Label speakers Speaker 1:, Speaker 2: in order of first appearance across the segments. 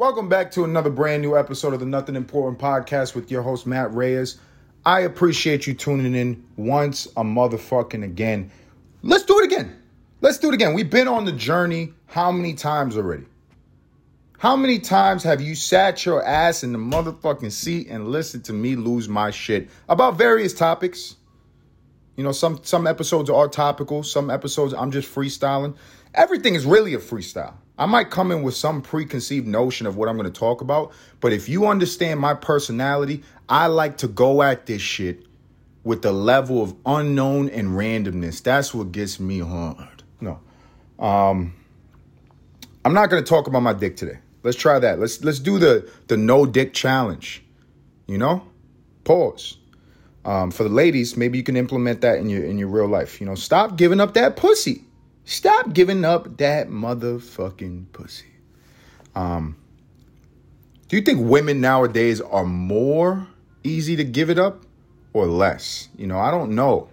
Speaker 1: Welcome back to another brand new episode of the Nothing Important podcast with your host, Matt Reyes. I appreciate you tuning in once a motherfucking again. Let's do it again. Let's do it again. We've been on the journey how many times already? How many times have you sat your ass in the motherfucking seat and listened to me lose my shit about various topics? You know, some some episodes are topical, some episodes I'm just freestyling. Everything is really a freestyle. I might come in with some preconceived notion of what I'm going to talk about, but if you understand my personality, I like to go at this shit with the level of unknown and randomness. That's what gets me hard. No. Um I'm not going to talk about my dick today. Let's try that. Let's let's do the the no dick challenge. You know? Pause. Um, for the ladies, maybe you can implement that in your in your real life. You know, stop giving up that pussy. Stop giving up that motherfucking pussy. Um, do you think women nowadays are more easy to give it up or less? You know, I don't know.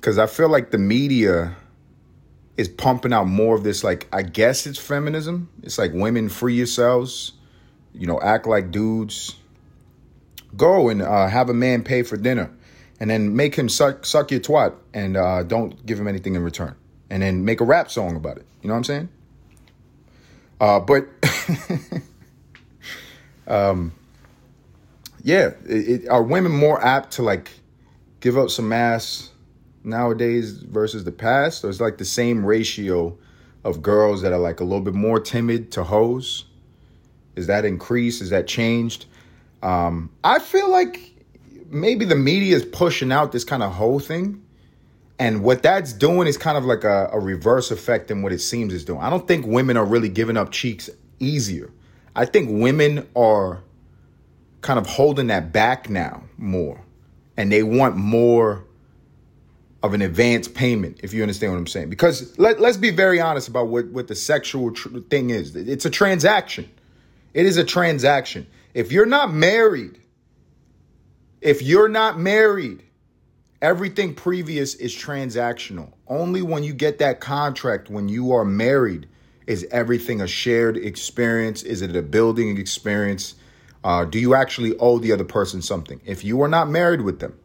Speaker 1: Cause I feel like the media is pumping out more of this like I guess it's feminism. It's like women free yourselves, you know, act like dudes. Go and uh, have a man pay for dinner, and then make him suck suck your twat, and uh, don't give him anything in return, and then make a rap song about it. You know what I'm saying? Uh, but um, yeah, it, it, are women more apt to like give up some ass? nowadays versus the past? Or it's like the same ratio of girls that are like a little bit more timid to hoes? Is that increased? Is that changed? Um, I feel like maybe the media is pushing out this kind of whole thing. And what that's doing is kind of like a, a reverse effect than what it seems it's doing. I don't think women are really giving up cheeks easier. I think women are kind of holding that back now more. And they want more of an advance payment, if you understand what I'm saying. Because let, let's be very honest about what, what the sexual tr- thing is. It's a transaction. It is a transaction. If you're not married, if you're not married, everything previous is transactional. Only when you get that contract, when you are married, is everything a shared experience? Is it a building experience? Uh, do you actually owe the other person something? If you are not married with them,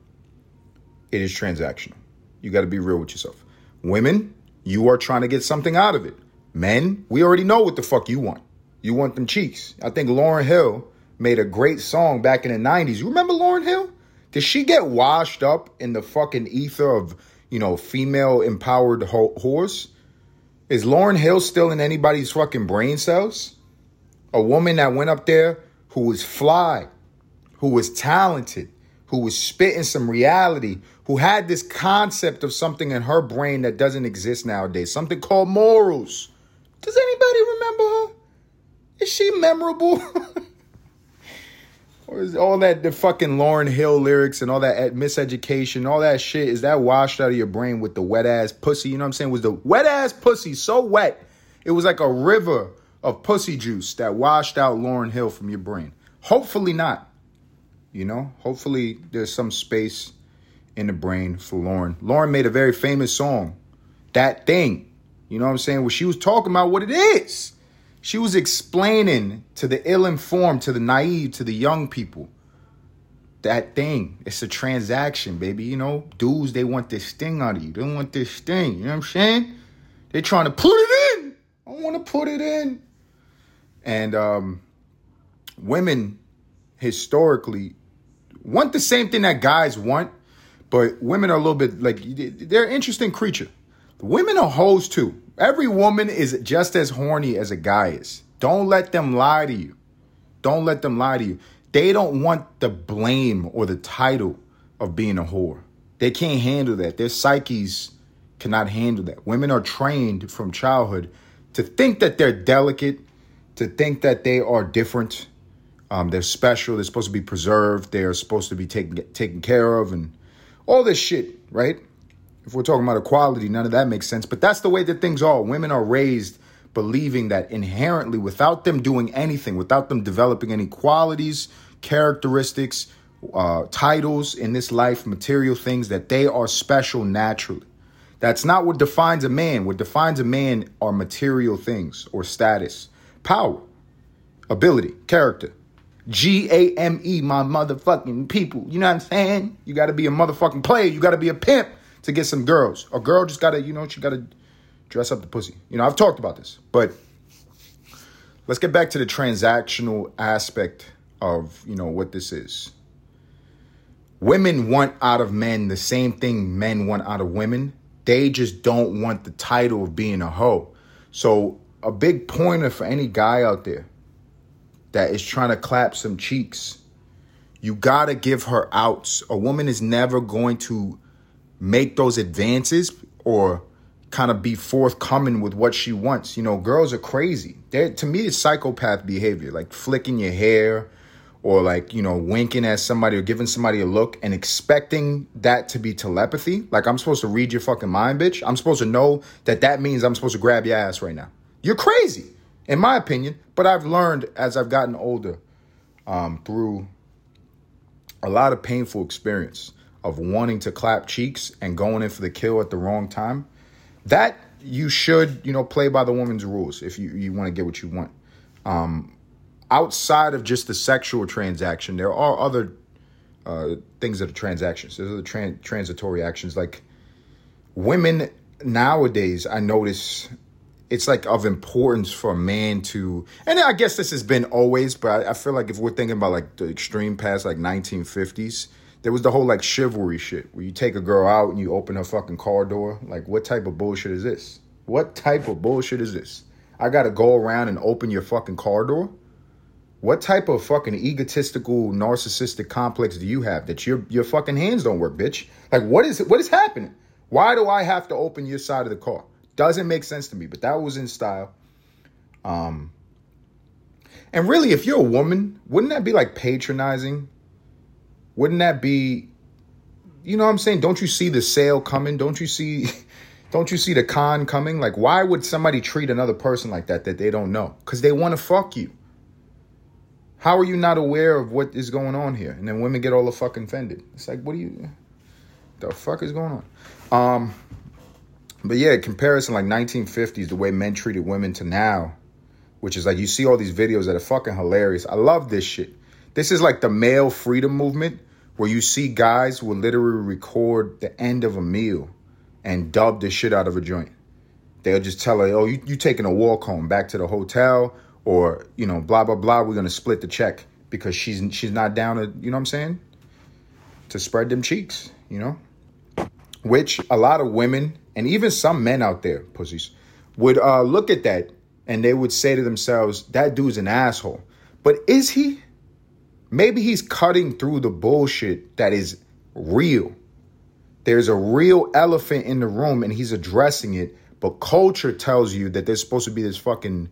Speaker 1: it is transactional. You got to be real with yourself. Women, you are trying to get something out of it. Men, we already know what the fuck you want. You want them cheeks. I think Lauryn Hill made a great song back in the 90s. You remember Lauryn Hill? Did she get washed up in the fucking ether of, you know, female empowered ho- whores? Is Lauryn Hill still in anybody's fucking brain cells? A woman that went up there who was fly, who was talented, who was spitting some reality, who had this concept of something in her brain that doesn't exist nowadays, something called morals. Does anybody remember her? Is she memorable? all that the fucking Lauryn Hill lyrics and all that miseducation, all that shit, is that washed out of your brain with the wet ass pussy? You know what I'm saying? Was the wet ass pussy so wet, it was like a river of pussy juice that washed out Lauryn Hill from your brain? Hopefully not. You know, hopefully there's some space in the brain for Lauryn. Lauryn made a very famous song, That Thing. You know what I'm saying? Where she was talking about what it is. She was explaining to the ill informed, to the naive, to the young people that thing. It's a transaction, baby. You know, dudes, they want this thing out of you. They want this thing. You know what I'm saying? They're trying to put it in. I want to put it in. And um, women historically want the same thing that guys want, but women are a little bit like they're an interesting creature. Women are hoes too. Every woman is just as horny as a guy is. Don't let them lie to you. Don't let them lie to you. They don't want the blame or the title of being a whore. They can't handle that. Their psyches cannot handle that. Women are trained from childhood to think that they're delicate, to think that they are different, um, they're special. They're supposed to be preserved. They're supposed to be taken taken care of, and all this shit, right? If we're talking about equality, none of that makes sense. But that's the way that things are. Women are raised believing that inherently, without them doing anything, without them developing any qualities, characteristics, uh, titles in this life, material things, that they are special naturally. That's not what defines a man. What defines a man are material things or status, power ability, character. G A M E, my motherfucking people. You know what I'm saying? You got to be a motherfucking player. You got to be a pimp to get some girls. A girl just got to, you know, she got to dress up the pussy. You know, I've talked about this, but let's get back to the transactional aspect of, you know, what this is. Women want out of men the same thing men want out of women. They just don't want the title of being a hoe. So, a big pointer for any guy out there that is trying to clap some cheeks, you gotta give her outs. A woman is never going to make those advances or kind of be forthcoming with what she wants. You know, girls are crazy. They're, to me, it's psychopath behavior, like flicking your hair or like, you know, winking at somebody or giving somebody a look and expecting that to be telepathy. Like, I'm supposed to read your fucking mind, bitch. I'm supposed to know that that means I'm supposed to grab your ass right now. You're crazy, in my opinion. But I've learned as I've gotten older um, through a lot of painful experience of wanting to clap cheeks and going in for the kill at the wrong time that you should, you know, play by the woman's rules if you, you want to get what you want. Um, outside of just the sexual transaction, there are other uh, things that are transactions. There's other tran- transitory actions. Like women nowadays, I notice it's like of importance for a man to, and I guess this has been always, but I, I feel like if we're thinking about like the extreme past, like 1950s, there was the whole like chivalry shit where you take a girl out and you open her fucking car door. Like, what type of bullshit is this? What type of bullshit is this? I gotta go around and open your fucking car door? What type of fucking egotistical, narcissistic complex do you have that your your fucking hands don't work, bitch? Like, what is what is happening? Why do I have to open your side of the car? Doesn't make sense to me. But that was in style. Um, and really, if you're a woman, wouldn't that be like patronizing wouldn't that be you know what I'm saying? Don't you see the sale coming? Don't you see don't you see the con coming? Like why would somebody treat another person like that that they don't know? Cuz they want to fuck you. How are you not aware of what is going on here? And then women get all the fucking offended. It's like, what do you the fuck is going on? Um but yeah, comparison like 1950s, the way men treated women to now, which is like you see all these videos that are fucking hilarious. I love this shit. This is like the male freedom movement where you see guys will literally record the end of a meal and dub the shit out of a joint. They'll just tell her, oh, you, you taking a walk home back to the hotel or, you know, blah, blah, blah. We're going to split the check because she's she's not down to, you know what I'm saying? To spread them cheeks, you know? Which a lot of women and even some men out there, pussies, would uh, look at that and they would say to themselves, that dude's an asshole. But is he? Maybe he's cutting through the bullshit that is real. There's a real elephant in the room and he's addressing it, but culture tells you that there's supposed to be this fucking,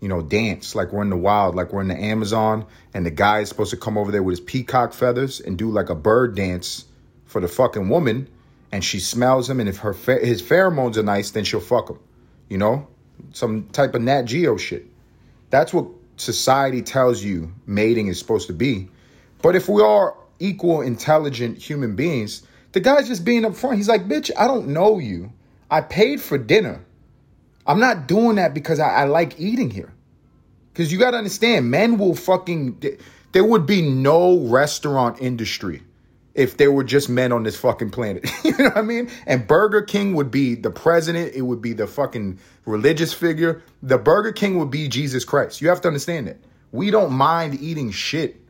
Speaker 1: you know, dance like we're in the wild, like we're in the Amazon, and the guy is supposed to come over there with his peacock feathers and do like a bird dance for the fucking woman, and she smells him, and if her his pheromones are nice, then she'll fuck him, you know, some type of Nat Geo shit. That's what society tells you mating is supposed to be. But if we are equal intelligent human beings, the guy's just being upfront. He's like, bitch, I don't know you. I paid for dinner. I'm not doing that because I, I like eating here. Because you got to understand, men will fucking. There would be no restaurant industry if there were just men on this fucking planet. you know what I mean? And Burger King would be the president, it would be the fucking religious figure. The Burger King would be Jesus Christ. You have to understand that. We don't mind eating shit.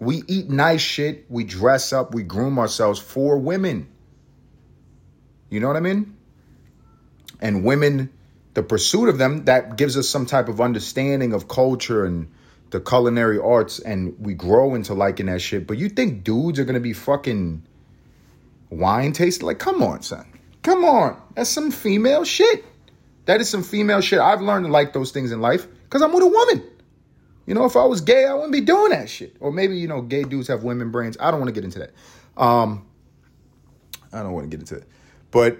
Speaker 1: We eat nice shit, we dress up, we groom ourselves for women. You know what I mean? And women, the pursuit of them, that gives us some type of understanding of culture and the culinary arts and we grow into liking that shit. But you think dudes are gonna be fucking wine tasting? Like, come on, son. Come on. That's some female shit. That is some female shit. I've learned to like those things in life because I'm with a woman. You know, if I was gay, I wouldn't be doing that shit. Or maybe, you know, gay dudes have women brains. I don't want to get into that. Um, I don't want to get into it. But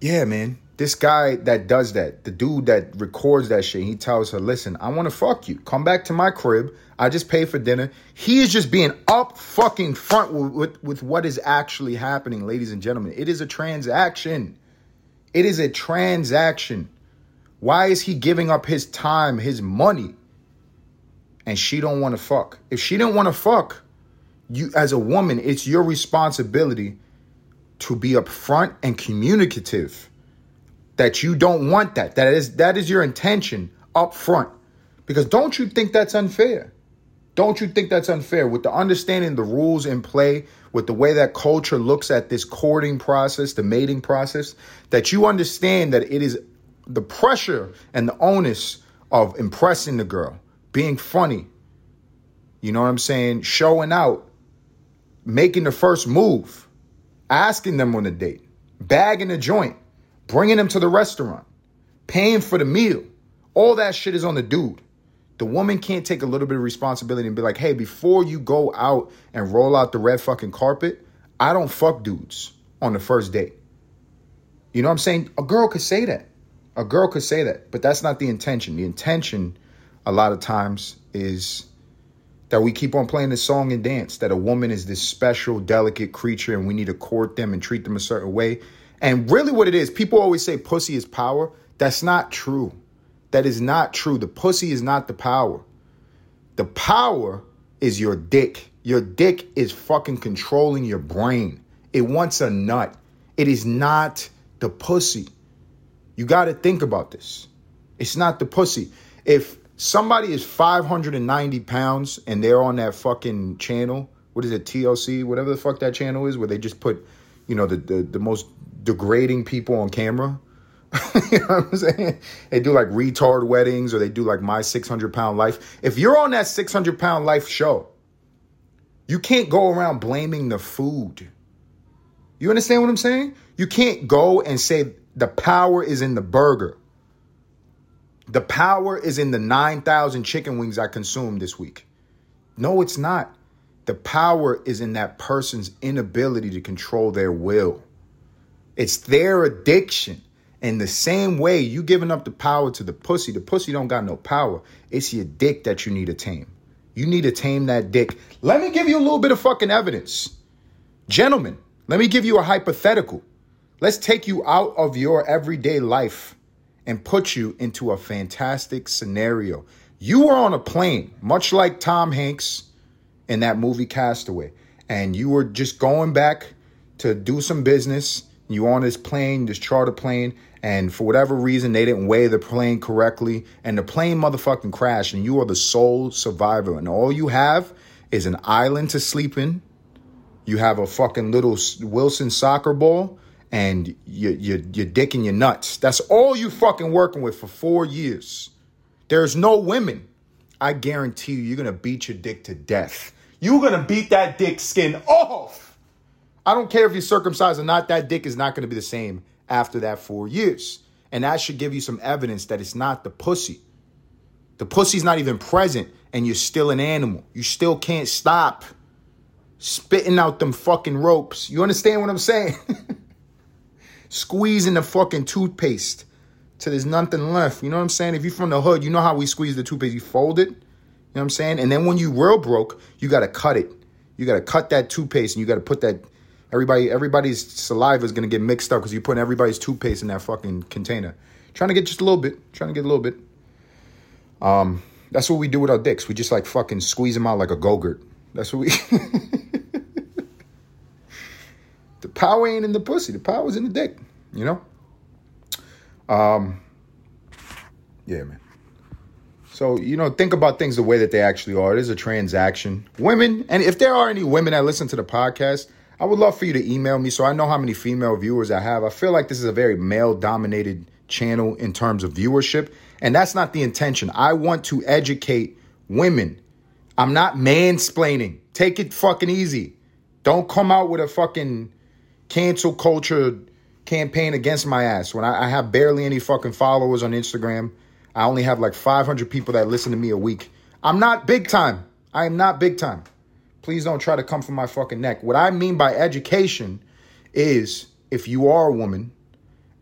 Speaker 1: yeah, man, this guy that does that, the dude that records that shit, he tells her, listen, I want to fuck you. Come back to my crib. I just paid for dinner. He is just being up fucking front with, with, with what is actually happening, ladies and gentlemen. It is a transaction. It is a transaction. Why is he giving up his time, his money? and she don't want to fuck. If she didn't want to fuck, you as a woman, it's your responsibility to be upfront and communicative that you don't want that. That is that is your intention up front. Because don't you think that's unfair? Don't you think that's unfair with the understanding the rules in play, with the way that culture looks at this courting process, the mating process, that you understand that it is the pressure and the onus of impressing the girl, being funny, you know what I'm saying, showing out, making the first move, asking them on a date, bagging a joint, bringing them to the restaurant, paying for the meal. All that shit is on the dude. The woman can't take a little bit of responsibility and be like, hey, before you go out and roll out the red fucking carpet, I don't fuck dudes on the first date. You know what I'm saying? A girl could say that. A girl could say that, but that's not the intention. The intention, a lot of times, is that we keep on playing this song and dance, that a woman is this special, delicate creature and we need to court them and treat them a certain way. And really, what it is, people always say pussy is power. That's not true. That is not true. The pussy is not the power. The power is your dick. Your dick is fucking controlling your brain. It wants a nut. It is not the pussy. You got to think about this. It's not the pussy. If somebody is 590 pounds and they're on that fucking channel, what is it, TLC, whatever the fuck that channel is, where they just put, you know, the, the, the most degrading people on camera. you know what I'm saying? They do like retard weddings or they do like my 600 pound life. If you're on that 600 pound life show, you can't go around blaming the food. You understand what I'm saying? You can't go and say the power is in the burger. The power is in the 9,000 chicken wings I consumed this week. No, it's not. The power is in that person's inability to control their will. It's their addiction. In the same way, you giving up the power to the pussy, the pussy don't got no power. It's your dick that you need to tame. You need to tame that dick. Let me give you a little bit of fucking evidence. Gentlemen, let me give you a hypothetical. Let's take you out of your everyday life and put you into a fantastic scenario. You were on a plane, much like Tom Hanks in that movie Castaway, and you were just going back to do some business. You on this plane, this charter plane, and for whatever reason they didn't weigh the plane correctly, and the plane motherfucking crashed, and you are the sole survivor, and all you have is an island to sleep in. You have a fucking little Wilson soccer ball and your, your, your dick and your nuts. That's all you fucking working with for four years. There's no women. I guarantee you, you're gonna beat your dick to death. You're gonna beat that dick skin off. I don't care if you're circumcised or not, that dick is not gonna be the same after that four years. And that should give you some evidence that it's not the pussy. The pussy's not even present, and you're still an animal. You still can't stop spitting out them fucking ropes. You understand what I'm saying? squeezing the fucking toothpaste till there's nothing left. You know what I'm saying? If you're from the hood, you know how we squeeze the toothpaste. You fold it. You know what I'm saying? And then when you real broke, you gotta cut it. You gotta cut that toothpaste and you gotta put that everybody everybody's saliva is gonna get mixed up because you're putting everybody's toothpaste in that fucking container. Trying to get just a little bit. Trying to get a little bit. Um, that's what we do with our dicks. We just like fucking squeeze them out like a go-gurt. That's what we The power ain't in the pussy. The power's in the dick. You know. Um. Yeah, man. So, you know, think about things the way that they actually are. It is a transaction. Women, and if there are any women that listen to the podcast, I would love for you to email me so I know how many female viewers I have. I feel like this is a very male dominated channel in terms of viewership, and that's not the intention. I want to educate women. I'm not mansplaining. Take it fucking easy. Don't come out with a fucking cancel culture campaign against my ass when I, I, have barely any fucking followers on Instagram. I only have like 500 people that listen to me a week. I'm not big time. I am not big time. Please don't try to come for my fucking neck. What I mean by education is if you are a woman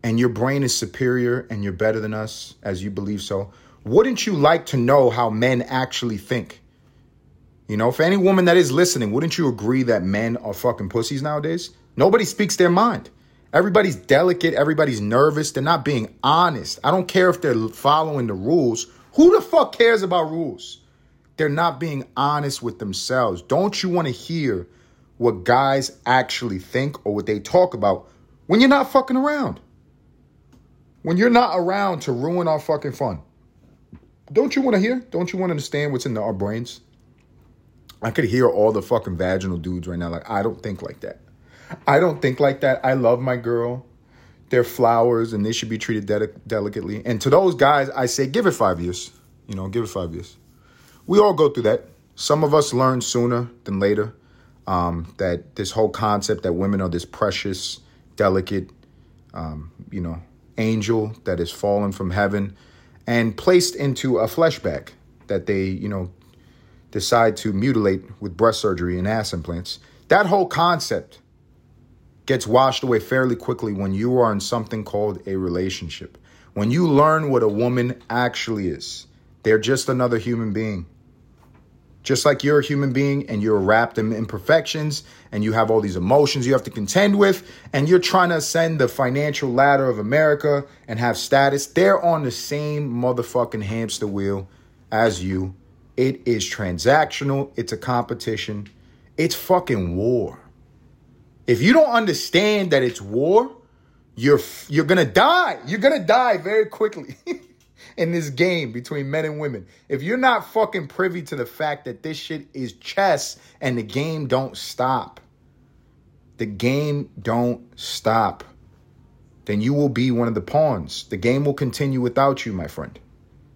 Speaker 1: and your brain is superior and you're better than us, as you believe so, wouldn't you like to know how men actually think? You know, for any woman that is listening, wouldn't you agree that men are fucking pussies nowadays? Nobody speaks their mind. Everybody's delicate. Everybody's nervous. They're not being honest. I don't care if they're following the rules. Who the fuck cares about rules? they're not being honest with themselves. Don't you want to hear what guys actually think or what they talk about when you're not fucking around? When you're not around to ruin our fucking fun. Don't you want to hear? Don't you want to understand what's in our brains? I could hear all the fucking vaginal dudes right now. Like, I don't think like that. I don't think like that. I love my girl. They're flowers and they should be treated de- delicately. And to those guys, I say, give it five years. You know, give it five years. We all go through that. Some of us learn sooner than later um, that this whole concept that women are this precious, delicate, um, you know, angel that is fallen from heaven and placed into a flesh bag that they, you know, decide to mutilate with breast surgery and ass implants. That whole concept gets washed away fairly quickly when you are in something called a relationship. When you learn what a woman actually is, they're just another human being. Just like you're a human being and you're wrapped in imperfections and you have all these emotions you have to contend with and you're trying to ascend the financial ladder of America and have status, they're on the same motherfucking hamster wheel as you. It is transactional, it's a competition, it's fucking war. If you don't understand that it's war, you're you're to die. You're to die very quickly. in this game between men and women. If you're not fucking privy to the fact that this shit is chess and the game don't stop, the game don't stop, then you will be one of the pawns. The game will continue without you, my friend.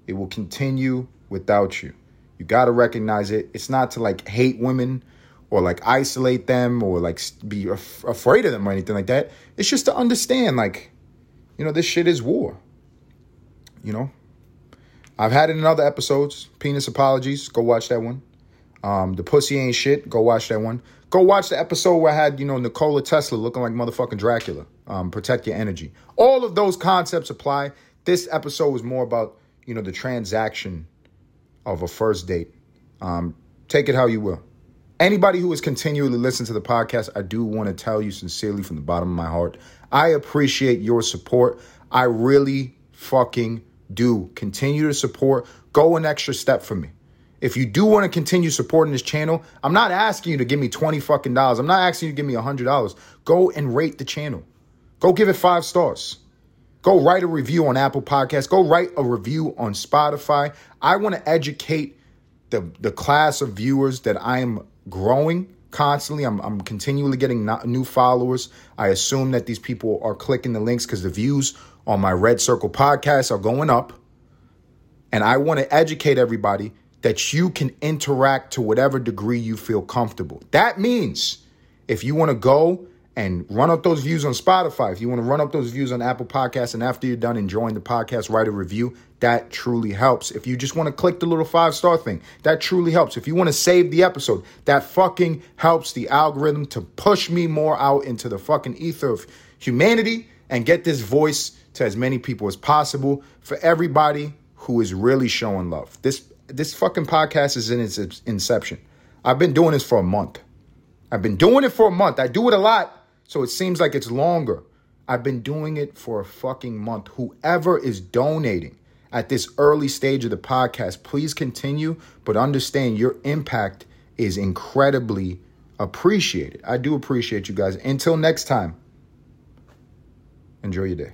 Speaker 1: It will continue without you. You got to recognize it. It's not to like hate women or like isolate them or like be af- afraid of them or anything like that. It's just to understand like you know this shit is war. You know, I've had it in other episodes. Penis apologies. Go watch that one. Um, the pussy ain't shit. Go watch that one. Go watch the episode where I had, you know, Nikola Tesla looking like motherfucking Dracula. Um, protect your energy. All of those concepts apply. This episode was more about, you know, the transaction of a first date. Um, take it how you will. Anybody who is continually listening to the podcast, I do want to tell you sincerely from the bottom of my heart, I appreciate your support. I really fucking do continue to support. Go an extra step for me. If you do want to continue supporting this channel, I'm not asking you to give me 20 fucking dollars. I'm not asking you to give me $100. Go and rate the channel. Go give it five stars. Go write a review on Apple Podcasts. Go write a review on Spotify. I want to educate the, the class of viewers that I am growing constantly. I'm, I'm continually getting new followers. I assume that these people are clicking the links because the views on my Red Circle podcast are going up. And I want to educate everybody that you can interact to whatever degree you feel comfortable. That means if you want to go and run up those views on Spotify, if you want to run up those views on Apple Podcasts, and after you're done enjoying the podcast, write a review. That truly helps. If you just want to click the little five star thing, that truly helps. If you want to save the episode, that fucking helps the algorithm to push me more out into the fucking ether of humanity and get this voice to as many people as possible for everybody who is really showing love. This this fucking podcast is in its inception. I've been doing this for a month. I've been doing it for a month. I do it a lot, so it seems like it's longer. I've been doing it for a fucking month. Whoever is donating at this early stage of the podcast, please continue, but understand your impact is incredibly appreciated. I do appreciate you guys. Until next time, enjoy your day.